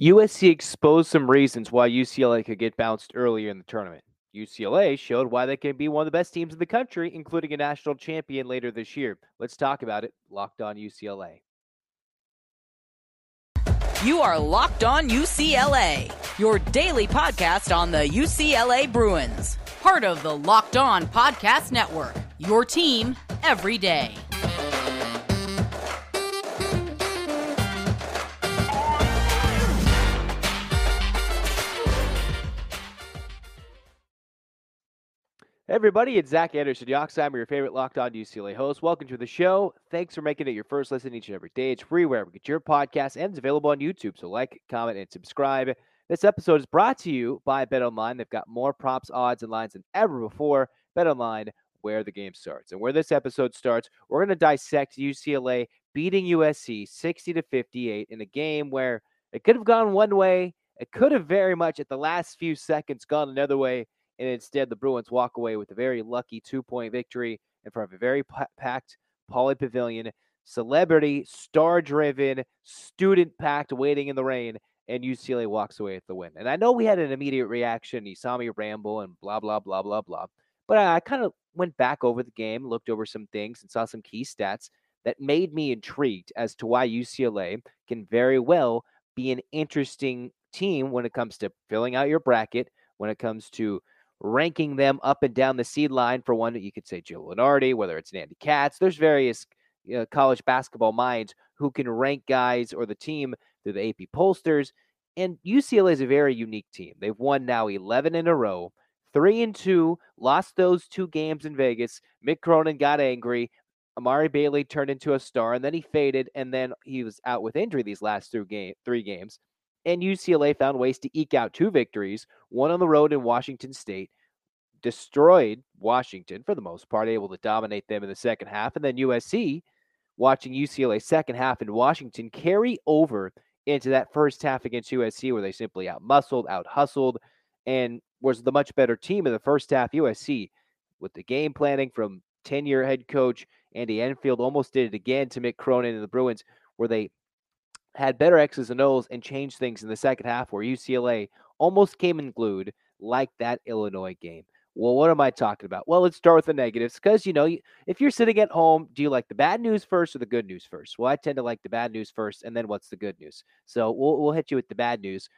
USC exposed some reasons why UCLA could get bounced earlier in the tournament. UCLA showed why they can be one of the best teams in the country, including a national champion later this year. Let's talk about it. Locked on UCLA. You are Locked On UCLA, your daily podcast on the UCLA Bruins, part of the Locked On Podcast Network, your team every day. Hey everybody, it's Zach Anderson, Yoxsimer, your favorite Locked On UCLA host. Welcome to the show. Thanks for making it your first listen each and every day. It's free wherever you get your podcast and it's available on YouTube. So like, comment, and subscribe. This episode is brought to you by BetOnline. They've got more props, odds, and lines than ever before. BetOnline, where the game starts. And where this episode starts, we're going to dissect UCLA beating USC 60 to 58 in a game where it could have gone one way. It could have very much at the last few seconds gone another way and instead the Bruins walk away with a very lucky two point victory in front of a very packed Pauley Pavilion, celebrity, star driven, student packed, waiting in the rain, and UCLA walks away with the win. And I know we had an immediate reaction. You saw me ramble and blah, blah, blah, blah, blah. But I, I kind of went back over the game, looked over some things, and saw some key stats that made me intrigued as to why UCLA can very well be an interesting team when it comes to filling out your bracket, when it comes to ranking them up and down the seed line. For one, you could say Joe Lunardi, whether it's Andy Katz. There's various college basketball minds who can rank guys or the team through the AP pollsters. And UCLA is a very unique team. They've won now 11 in a row, three and two, lost those two games in Vegas. Mick Cronin got angry. Amari Bailey turned into a star, and then he faded, and then he was out with injury these last three, game, three games and UCLA found ways to eke out two victories, one on the road in Washington State, destroyed Washington for the most part, able to dominate them in the second half, and then USC watching UCLA second half in Washington carry over into that first half against USC where they simply out muscled, out hustled, and was the much better team in the first half. USC with the game planning from 10 year head coach Andy Enfield almost did it again to Mick Cronin and the Bruins, where they had better X's and O's and changed things in the second half where UCLA almost came unglued like that Illinois game. Well, what am I talking about? Well, let's start with the negatives because, you know, if you're sitting at home, do you like the bad news first or the good news first? Well, I tend to like the bad news first, and then what's the good news? So we'll, we'll hit you with the bad news.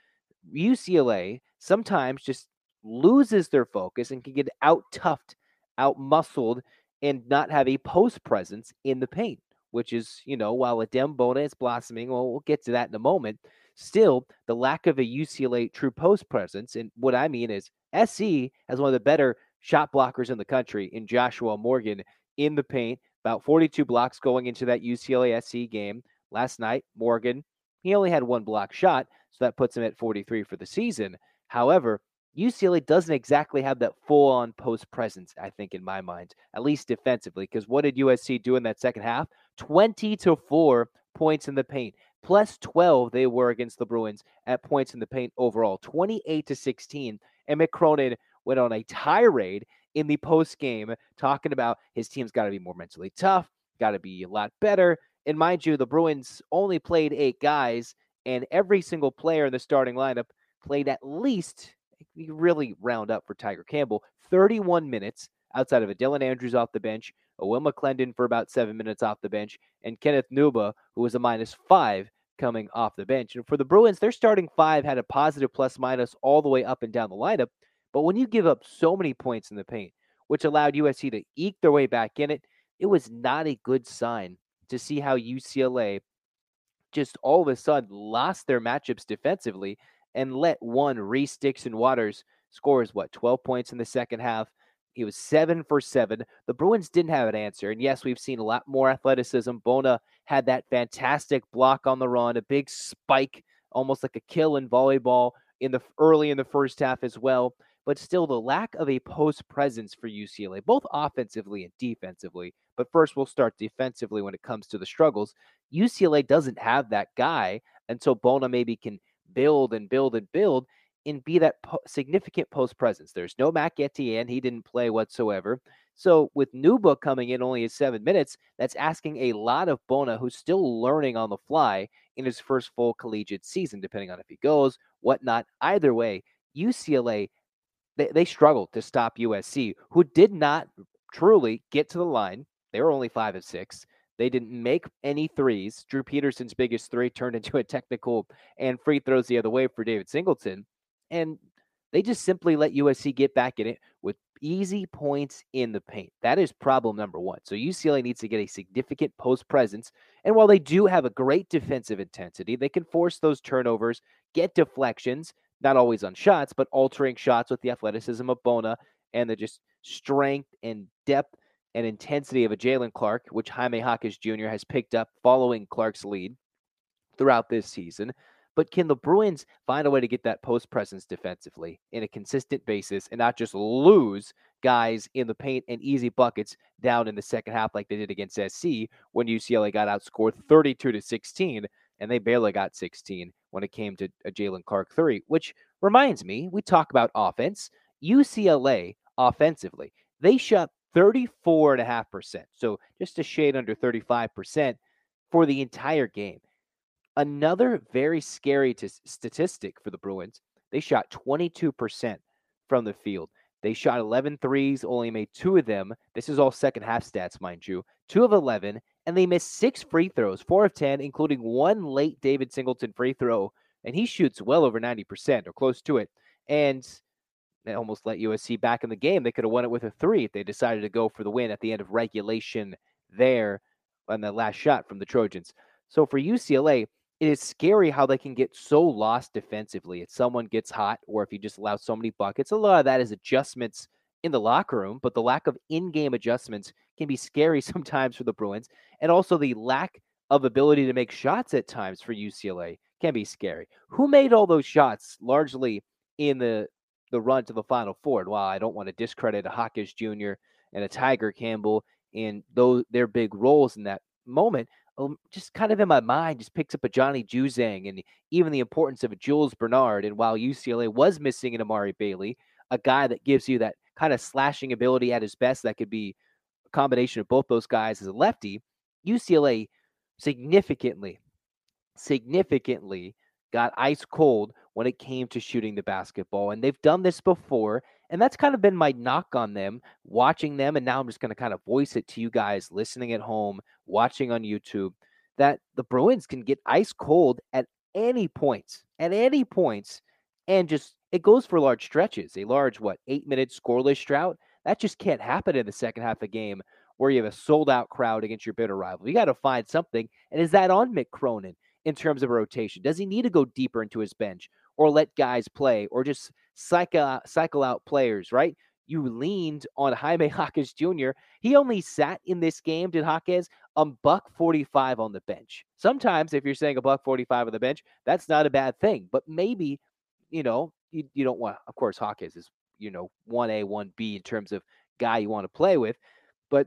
UCLA sometimes just loses their focus and can get out toughed, out muscled, and not have a post presence in the paint which is, you know, while Adem Bona is blossoming, well, we'll get to that in a moment. Still, the lack of a UCLA true post presence, and what I mean is SC has one of the better shot blockers in the country in Joshua Morgan in the paint. About 42 blocks going into that UCLA SC game last night. Morgan, he only had one block shot, so that puts him at 43 for the season. However, UCLA doesn't exactly have that full on post presence, I think, in my mind, at least defensively. Because what did USC do in that second half? 20 to 4 points in the paint. Plus 12 they were against the Bruins at points in the paint overall, 28 to 16. And Cronin went on a tirade in the post game talking about his team's got to be more mentally tough, got to be a lot better. And mind you, the Bruins only played eight guys, and every single player in the starting lineup played at least you really round up for Tiger Campbell, 31 minutes outside of a Dylan Andrews off the bench, Will McClendon for about seven minutes off the bench, and Kenneth Nwuba, who was a minus five coming off the bench. And for the Bruins, their starting five had a positive plus minus all the way up and down the lineup. But when you give up so many points in the paint, which allowed USC to eke their way back in it, it was not a good sign to see how UCLA just all of a sudden lost their matchups defensively and let one Reese Dixon Waters scores what 12 points in the second half. He was seven for seven. The Bruins didn't have an answer. And yes, we've seen a lot more athleticism. Bona had that fantastic block on the run, a big spike, almost like a kill in volleyball in the early in the first half as well. But still, the lack of a post presence for UCLA, both offensively and defensively. But first, we'll start defensively when it comes to the struggles. UCLA doesn't have that guy until Bona maybe can build and build and build and be that po- significant post presence. There's no Mac Etienne. He didn't play whatsoever. So with Nwuba coming in only at seven minutes, that's asking a lot of Bona, who's still learning on the fly in his first full collegiate season, depending on if he goes, whatnot. Either way, UCLA, they, they struggled to stop USC, who did not truly get to the line. They were only five of six. They didn't make any threes. Drew Peterson's biggest three turned into a technical and free throws the other way for David Singleton. And they just simply let USC get back in it with easy points in the paint. That is problem number one. So UCLA needs to get a significant post presence. And while they do have a great defensive intensity, they can force those turnovers, get deflections, not always on shots, but altering shots with the athleticism of Bona and the just strength and depth and intensity of a Jalen Clark, which Jaime Jaquez Jr. has picked up following Clark's lead throughout this season. But can the Bruins find a way to get that post presence defensively in a consistent basis and not just lose guys in the paint and easy buckets down in the second half like they did against SC when UCLA got outscored 32 to 16 and they barely got 16 when it came to a Jalen Clark three, which reminds me, we talk about offense. UCLA offensively, they shot 34.5%. So just a shade under 35% for the entire game. Another very scary t- statistic for the Bruins they shot 22% from the field. They shot 11 threes, only made two of them. This is all second half stats, mind you. Two of 11, and they missed six free throws, four of 10, including one late David Singleton free throw. And he shoots well over 90% or close to it. And they almost let USC back in the game. They could have won it with a three if they decided to go for the win at the end of regulation there on the last shot from the Trojans. So for UCLA, it is scary how they can get so lost defensively if someone gets hot or if you just allow so many buckets. A lot of that is adjustments in the locker room, but the lack of in game adjustments can be scary sometimes for the Bruins. And also the lack of ability to make shots at times for UCLA can be scary. Who made all those shots largely in the the run to the Final Four. And while I don't want to discredit a Jaquez Jr. and a Tiger Campbell in those their big roles in that moment, Um, just kind of in my mind, just picks up a Johnny Juzang and even the importance of a Jules Bernard. And while UCLA was missing an Amari Bailey, a guy that gives you that kind of slashing ability at his best, that could be a combination of both those guys as a lefty, UCLA significantly, significantly got ice cold when it came to shooting the basketball. And they've done this before. And that's kind of been my knock on them, watching them. And now I'm just going to kind of voice it to you guys listening at home, watching on YouTube, that the Bruins can get ice cold at any points, at any points, and just it goes for large stretches. A large, what, eight minute scoreless drought? That just can't happen in the second half of the game where you have a sold out crowd against your bitter rival. You got to find something. And is that on Mick Cronin? in terms of rotation? Does he need to go deeper into his bench or let guys play or just cycle, cycle out players, right? You leaned on Jaime Jaquez Jr. He only sat in this game, did Jaquez, a buck 45 on the bench. Sometimes, if you're saying a buck 45 on the bench, that's not a bad thing. But maybe, you know, you, you don't want, of course, Jaquez is, you know, 1A, 1B in terms of guy you want to play with. But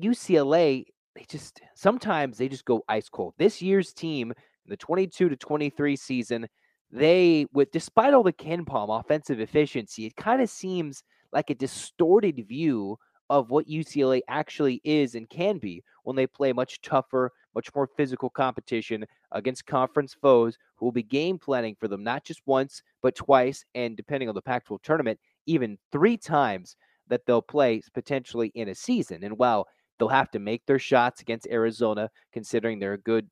UCLA they just sometimes they just go ice cold. This year's team the 22 to 23 season, they with despite all the KenPom offensive efficiency, it kind of seems like a distorted view of what UCLA actually is and can be when they play much tougher, much more physical competition against conference foes who will be game planning for them not just once, but twice, and depending on the Pac 12 tournament, even three times that they'll play potentially in a season. And while They'll have to make their shots against Arizona, considering they're a good,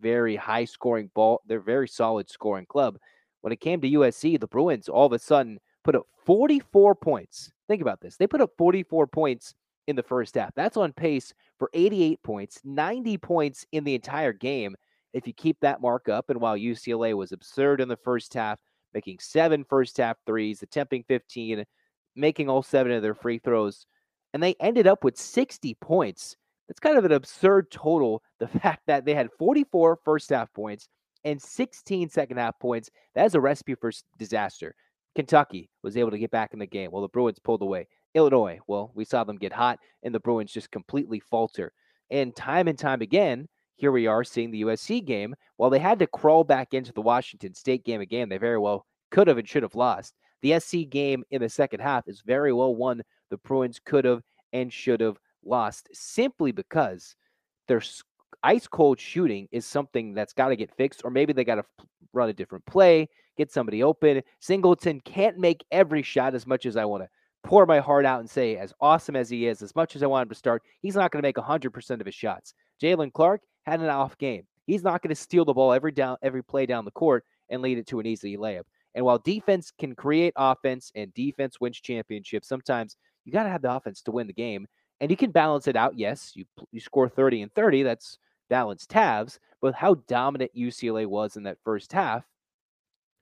very high scoring ball. They're very solid scoring club. When it came to USC, the Bruins all of a sudden put up 44 points. Think about this. They put up 44 points in the first half. That's on pace for 88 points, 90 points in the entire game. If you keep that mark up, and while UCLA was absurd in the first half, making seven first half threes, attempting 15, making all seven of their free throws, and they ended up with 60 points. That's kind of an absurd total. The fact that they had 44 first half points and 16 second half points, that is a recipe for disaster. Kentucky was able to get back in the game while the Bruins pulled away. Illinois, well, we saw them get hot and the Bruins just completely falter. And time and time again, here we are seeing the USC game. While they had to crawl back into the Washington State game again, they very well could have and should have lost. The SC game in the second half is very well one the Bruins could have and should have lost simply because their ice cold shooting is something that's got to get fixed, or maybe they got to run a different play, get somebody open. Singleton can't make every shot as much as I want to pour my heart out and say, as awesome as he is, as much as I want him to start, he's not going to make 100% of his shots. Jalen Clark had an off game. He's not going to steal the ball every down every play down the court and lead it to an easy layup. And while defense can create offense and defense wins championships, sometimes you got to have the offense to win the game. And you can balance it out. Yes, you you score 30 and 30. That's balanced halves. But how dominant UCLA was in that first half,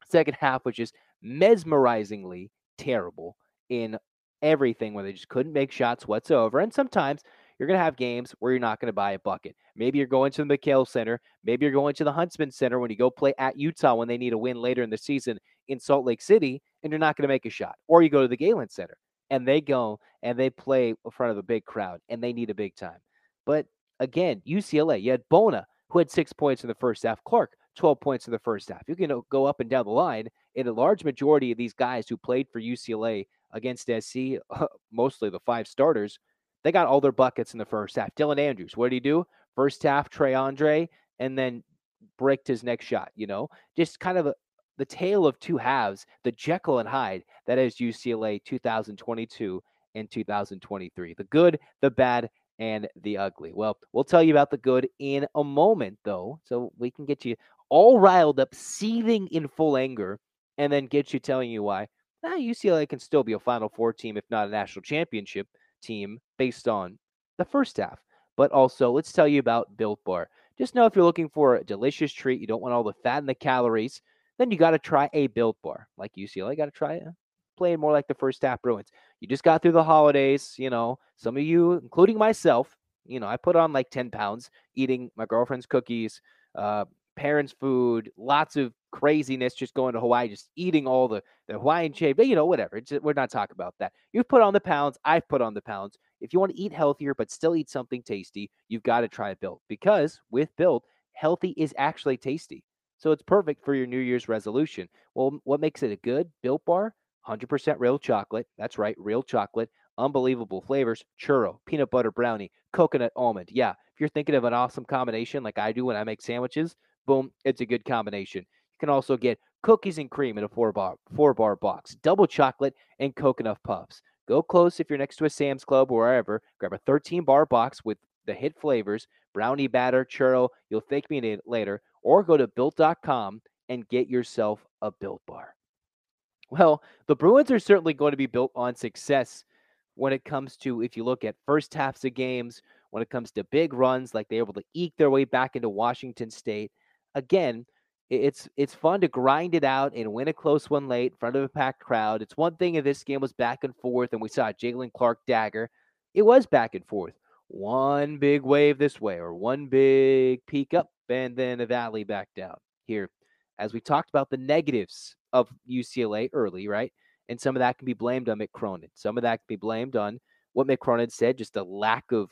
second half was just mesmerizingly terrible in everything where they just couldn't make shots whatsoever. And sometimes you're going to have games where you're not going to buy a bucket. Maybe you're going to the McKale Center. Maybe you're going to the Huntsman Center when you go play at Utah when they need a win later in the season in Salt Lake City, and you're not going to make a shot. Or you go to the Galen Center and they go and they play in front of a big crowd and they need a big time. But again, UCLA, you had Bona who had six points in the first half. Clark, 12 points in the first half. You can go up and down the line. And a large majority of these guys who played for UCLA against SC, mostly the five starters, they got all their buckets in the first half. Dylan Andrews, what did he do? First half, Trey Andre, and then bricked his next shot, you know? Just kind of a, the tale of two halves, the Jekyll and Hyde that is UCLA 2022 and 2023. The good, the bad, and the ugly. Well, we'll tell you about the good in a moment, though, so we can get you all riled up, seething in full anger, and then get you telling you why eh, UCLA can still be a Final Four team, if not a national championship team, based on the first half. But also, let's tell you about Built Bar. Just know if you're looking for a delicious treat, you don't want all the fat and the calories, then you got to try a Built Bar. Like UCLA, got to try. Playing more like the first half Bruins. You just got through the holidays, you know. Some of you, including myself, you know, I put on like 10 pounds eating my girlfriend's cookies, uh, parents' food, lots of craziness, just going to Hawaii, just eating all the, the Hawaiian shape, you know, whatever. Just, we're not talking about that. You've put on the pounds, I've put on the pounds. If you want to eat healthier but still eat something tasty, you've got to try a Built because with Built, healthy is actually tasty. So it's perfect for your New Year's resolution. Well, what makes it a good Built bar? 100% real chocolate. That's right, real chocolate. Unbelievable flavors churro, peanut butter brownie, coconut almond. Yeah, if you're thinking of an awesome combination like I do when I make sandwiches, boom, it's a good combination. You can also get cookies and cream in a four bar four bar box, double chocolate and coconut puffs. Go close if you're next to a Sam's Club or wherever. Grab a 13 bar box with the hit flavors, brownie batter, churro. You'll thank me later. Or go to built.com and get yourself a built bar. Well, the Bruins are certainly going to be built on success when it comes to, if you look at first halves of games, when it comes to big runs, like they're able to eke their way back into Washington State. Again, it's it's fun to grind it out and win a close one late in front of a packed crowd. It's one thing if this game was back and forth and we saw Jalen Clark dagger. It was back and forth. One big wave this way or one big peak up and then a valley back down. Here, as we talked about the negatives of UCLA early, right? And some of that can be blamed on Mick Cronin. Some of that can be blamed on what Mick Cronin said, just a lack of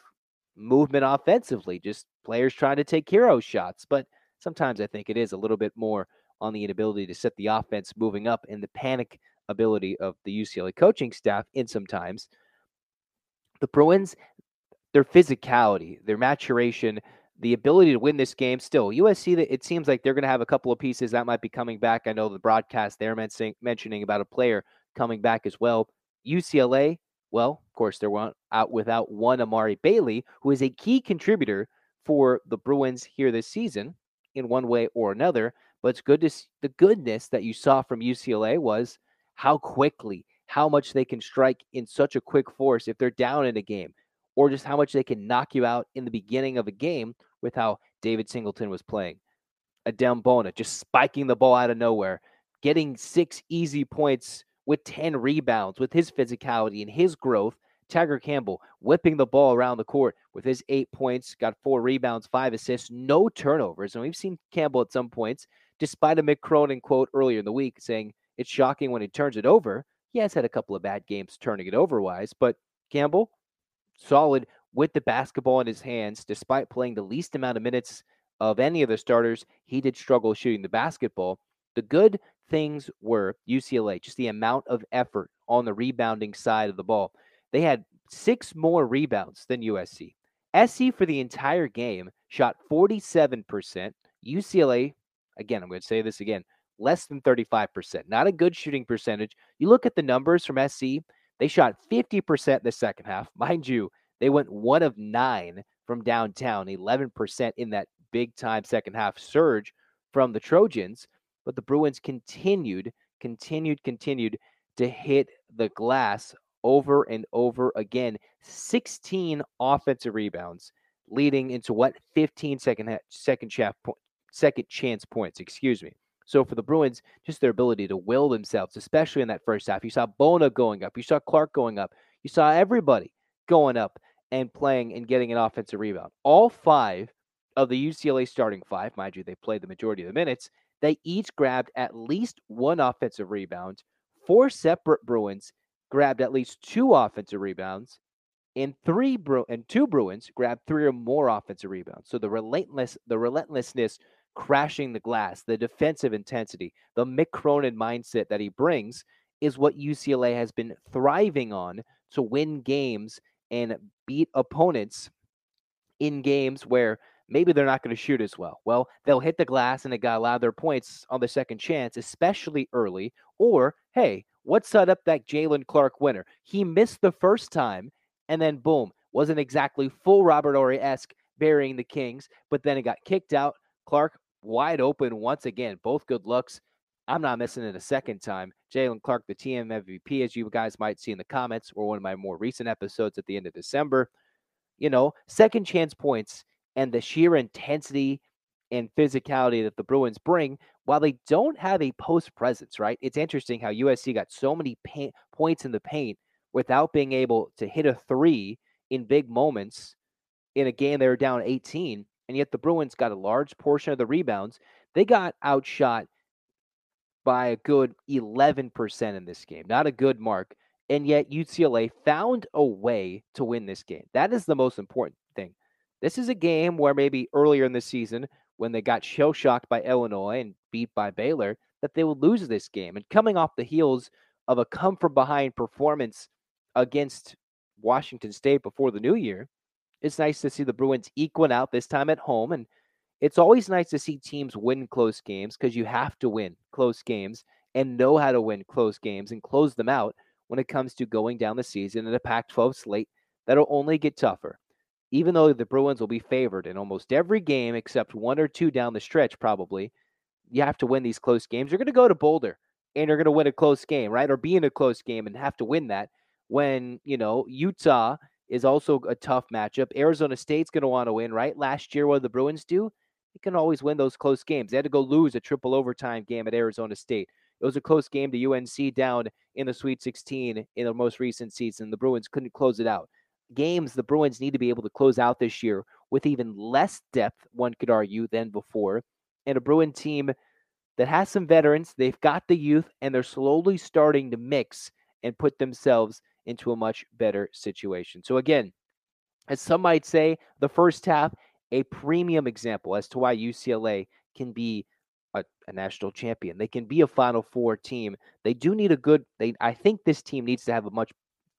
movement offensively, just players trying to take hero shots. But sometimes I think it is a little bit more on the inability to set the offense moving up and the panic ability of the UCLA coaching staff in sometimes. The Bruins, their physicality, their maturation, the ability to win this game still. USC, it seems like they're going to have a couple of pieces that might be coming back. I know the broadcast they're mentioning about a player coming back as well. UCLA, well, of course, they're out without one Amari Bailey, who is a key contributor for the Bruins here this season in one way or another. But it's good to see the goodness that you saw from UCLA was how quickly, how much they can strike in such a quick force if they're down in a game, or just how much they can knock you out in the beginning of a game with how David Singleton was playing. Adem Bona just spiking the ball out of nowhere, getting six easy points with 10 rebounds with his physicality and his growth Tiger Campbell whipping the ball around the court with his eight points, got four rebounds, five assists, no turnovers. And we've seen Campbell at some points, despite a Mick Cronin quote earlier in the week saying it's shocking when he turns it over. He has had a couple of bad games turning it over wise, but Campbell, solid with the basketball in his hands, despite playing the least amount of minutes of any of the starters. He did struggle shooting the basketball. The good things were UCLA, just the amount of effort on the rebounding side of the ball. They had six more rebounds than USC. SC for the entire game shot 47%. UCLA, again, I'm going to say this again, less than 35%. Not a good shooting percentage. You look at the numbers from SC, they shot 50% the second half. Mind you, they went one of nine from downtown, 11% in that big time second half surge from the Trojans. But the Bruins continued, continued, continued to hit the glass over and over again. 16 offensive rebounds, leading into what 15 second second second chance points. Excuse me. So for the Bruins, just their ability to will themselves, especially in that first half. You saw Bona going up. You saw Clark going up. You saw everybody going up and playing and getting an offensive rebound. All five of the UCLA starting five, mind you, they played the majority of the minutes. They each grabbed at least one offensive rebound. Four separate Bruins grabbed at least two offensive rebounds, and three Bru- and two Bruins grabbed three or more offensive rebounds. So the relentless, the relentlessness crashing the glass, the defensive intensity, the Mick Cronin mindset that he brings is what UCLA has been thriving on to win games and beat opponents in games where maybe they're not going to shoot as well. Well, they'll hit the glass and they got a lot of their points on the second chance, especially early. Or, hey, what set up that Jalen Clark winner? He missed the first time, and then boom, wasn't exactly full Robert Horry esque burying the Kings, but then it got kicked out. Clark wide open once again. Both good looks. I'm not missing it a second time. Jalen Clark, the TM MVP, as you guys might see in the comments, or one of my more recent episodes at the end of December. You know, second chance points and the sheer intensity and physicality that the Bruins bring, while they don't have a post presence, right? It's interesting how USC got so many paint, points in the paint without being able to hit a three in big moments in a game they were down 18. And yet the Bruins got a large portion of the rebounds. They got outshot by a good 11% in this game. Not a good mark. And yet UCLA found a way to win this game. That is the most important thing. This is a game where maybe earlier in the season, when they got shell shocked by Illinois and beat by Baylor, that they would lose this game. And coming off the heels of a come from behind performance against Washington State before the new year, it's nice to see the Bruins equal out this time at home and it's always nice to see teams win close games because you have to win close games and know how to win close games and close them out when it comes to going down the season in a Pac 12 slate that'll only get tougher. Even though the Bruins will be favored in almost every game except one or two down the stretch, probably, you have to win these close games. You're going to go to Boulder and you're going to win a close game, right? Or be in a close game and have to win that when, you know, Utah is also a tough matchup. Arizona State's going to want to win, right? Last year, what the Bruins do? you can always win those close games. They had to go lose a triple overtime game at Arizona State. It was a close game to UNC down in the Sweet 16 in the most recent season. The Bruins couldn't close it out. Games the Bruins need to be able to close out this year with even less depth, one could argue, than before. And a Bruin team that has some veterans, they've got the youth, and they're slowly starting to mix and put themselves into a much better situation. So, again, as some might say, the first half a premium example as to why UCLA can be a, a, national champion. They can be a Final Four team. They do need a good. They I think this team needs to have a much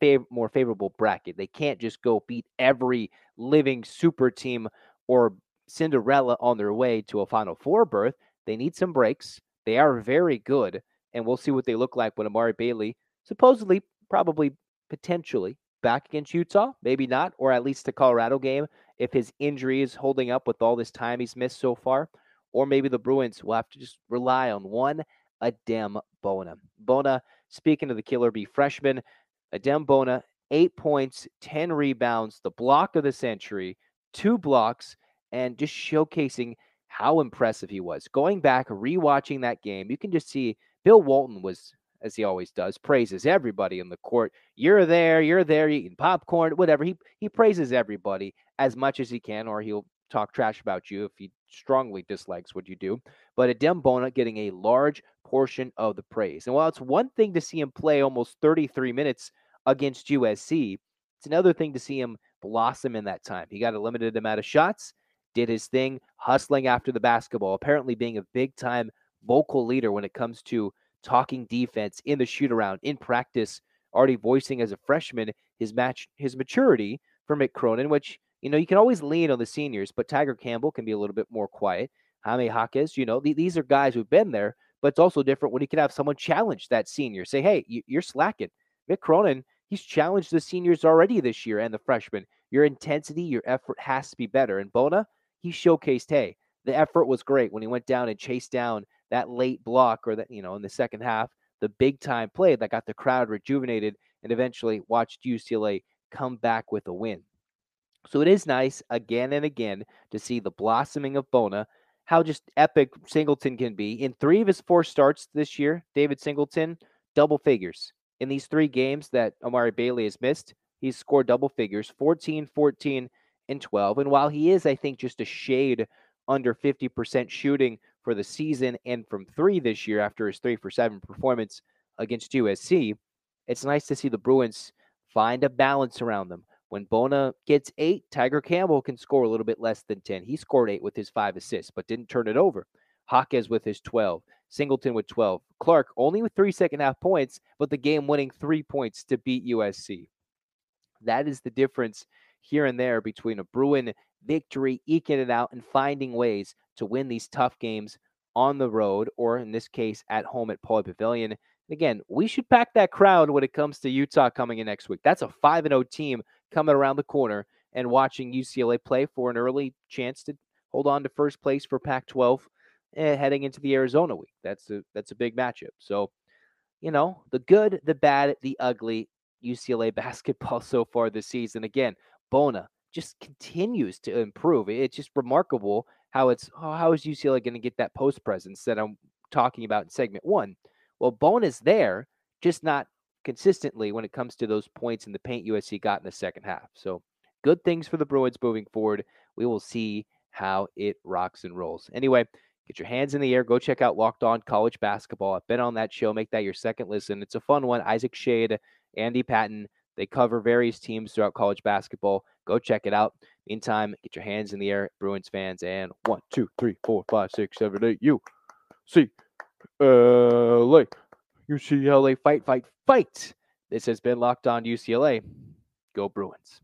fav- more favorable bracket. They can't just go beat every living super team or Cinderella on their way to a Final Four berth. They need some breaks. They are very good, and we'll see what they look like when Amari Bailey supposedly, probably, potentially back against Utah. Maybe not, or at least the Colorado game if his injury is holding up with all this time he's missed so far, or maybe the Bruins will have to just rely on one Adem Bona. Bona, speaking of the Killer Bee freshman, Adem Bona, eight points, 10 rebounds, the block of the century, two blocks, and just showcasing how impressive he was. Going back, rewatching that game, you can just see Bill Walton was as he always does, praises everybody in the court. You're there, you're there, eating popcorn, whatever. He he praises everybody as much as he can, or he'll talk trash about you if he strongly dislikes what you do. But Adem Bona getting a large portion of the praise. And while it's one thing to see him play almost 33 minutes against USC, it's another thing to see him blossom in that time. He got a limited amount of shots, did his thing, hustling after the basketball, apparently being a big time vocal leader when it comes to talking defense in the shoot around in practice, already voicing as a freshman his match his maturity for Mick Cronin, which you know, you can always lean on the seniors, but Tiger Campbell can be a little bit more quiet. Jaime Jaquez, you know, th- these are guys who've been there, but it's also different when you can have someone challenge that senior. Say, hey, you, are slacking. Mick Cronin, he's challenged the seniors already this year and the freshmen. Your intensity, your effort has to be better. And Bona, he showcased, hey, the effort was great when he went down and chased down that late block or that, you know, in the second half, the big time play that got the crowd rejuvenated and eventually watched UCLA come back with a win. So it is nice again and again to see the blossoming of Bona, how just epic Singleton can be. In three of his four starts this year, David Singleton, double figures. In these three games that Amari Bailey has missed, he's scored double figures 14, 14, and 12. And while he is, I think, just a shade under 50% shooting for the season and from three this year after his three for seven performance against USC, it's nice to see the Bruins find a balance around them. When Bona gets eight, Tiger Campbell can score a little bit less than 10. He scored eight with his five assists, but didn't turn it over. Jaquez with his 12. Singleton with 12. Clark only with three second half points, but the game winning three points to beat USC. That is the difference here and there between a Bruin victory, eking it out, and finding ways to win these tough games on the road, or in this case, at home at Pauley Pavilion. Again, we should pack that crowd when it comes to Utah coming in next week. That's a 5 0 team coming around the corner and watching UCLA play for an early chance to hold on to first place for Pac 12 eh, heading into the Arizona week. That's a, that's a big matchup. So, you know, the good, the bad, the ugly UCLA basketball so far this season. Again, Bona just continues to improve. It's just remarkable how it's oh, how is UCLA going to get that post presence that I'm talking about in segment one? Well, Bona is there, just not consistently when it comes to those points in the paint USC got in the second half. So good things for the Bruins moving forward. We will see how it rocks and rolls. Anyway, get your hands in the air. Go check out Locked On College Basketball. I've been on that show. Make that your second listen. It's a fun one. Isaac Shade, Andy Patton. They cover various teams throughout college basketball. Go check it out. Meantime, get your hands in the air, Bruins fans, and one, two, three, four, five, six, seven, eight. You see, LA, UCLA, fight, fight, fight. This has been Locked On UCLA. Go Bruins.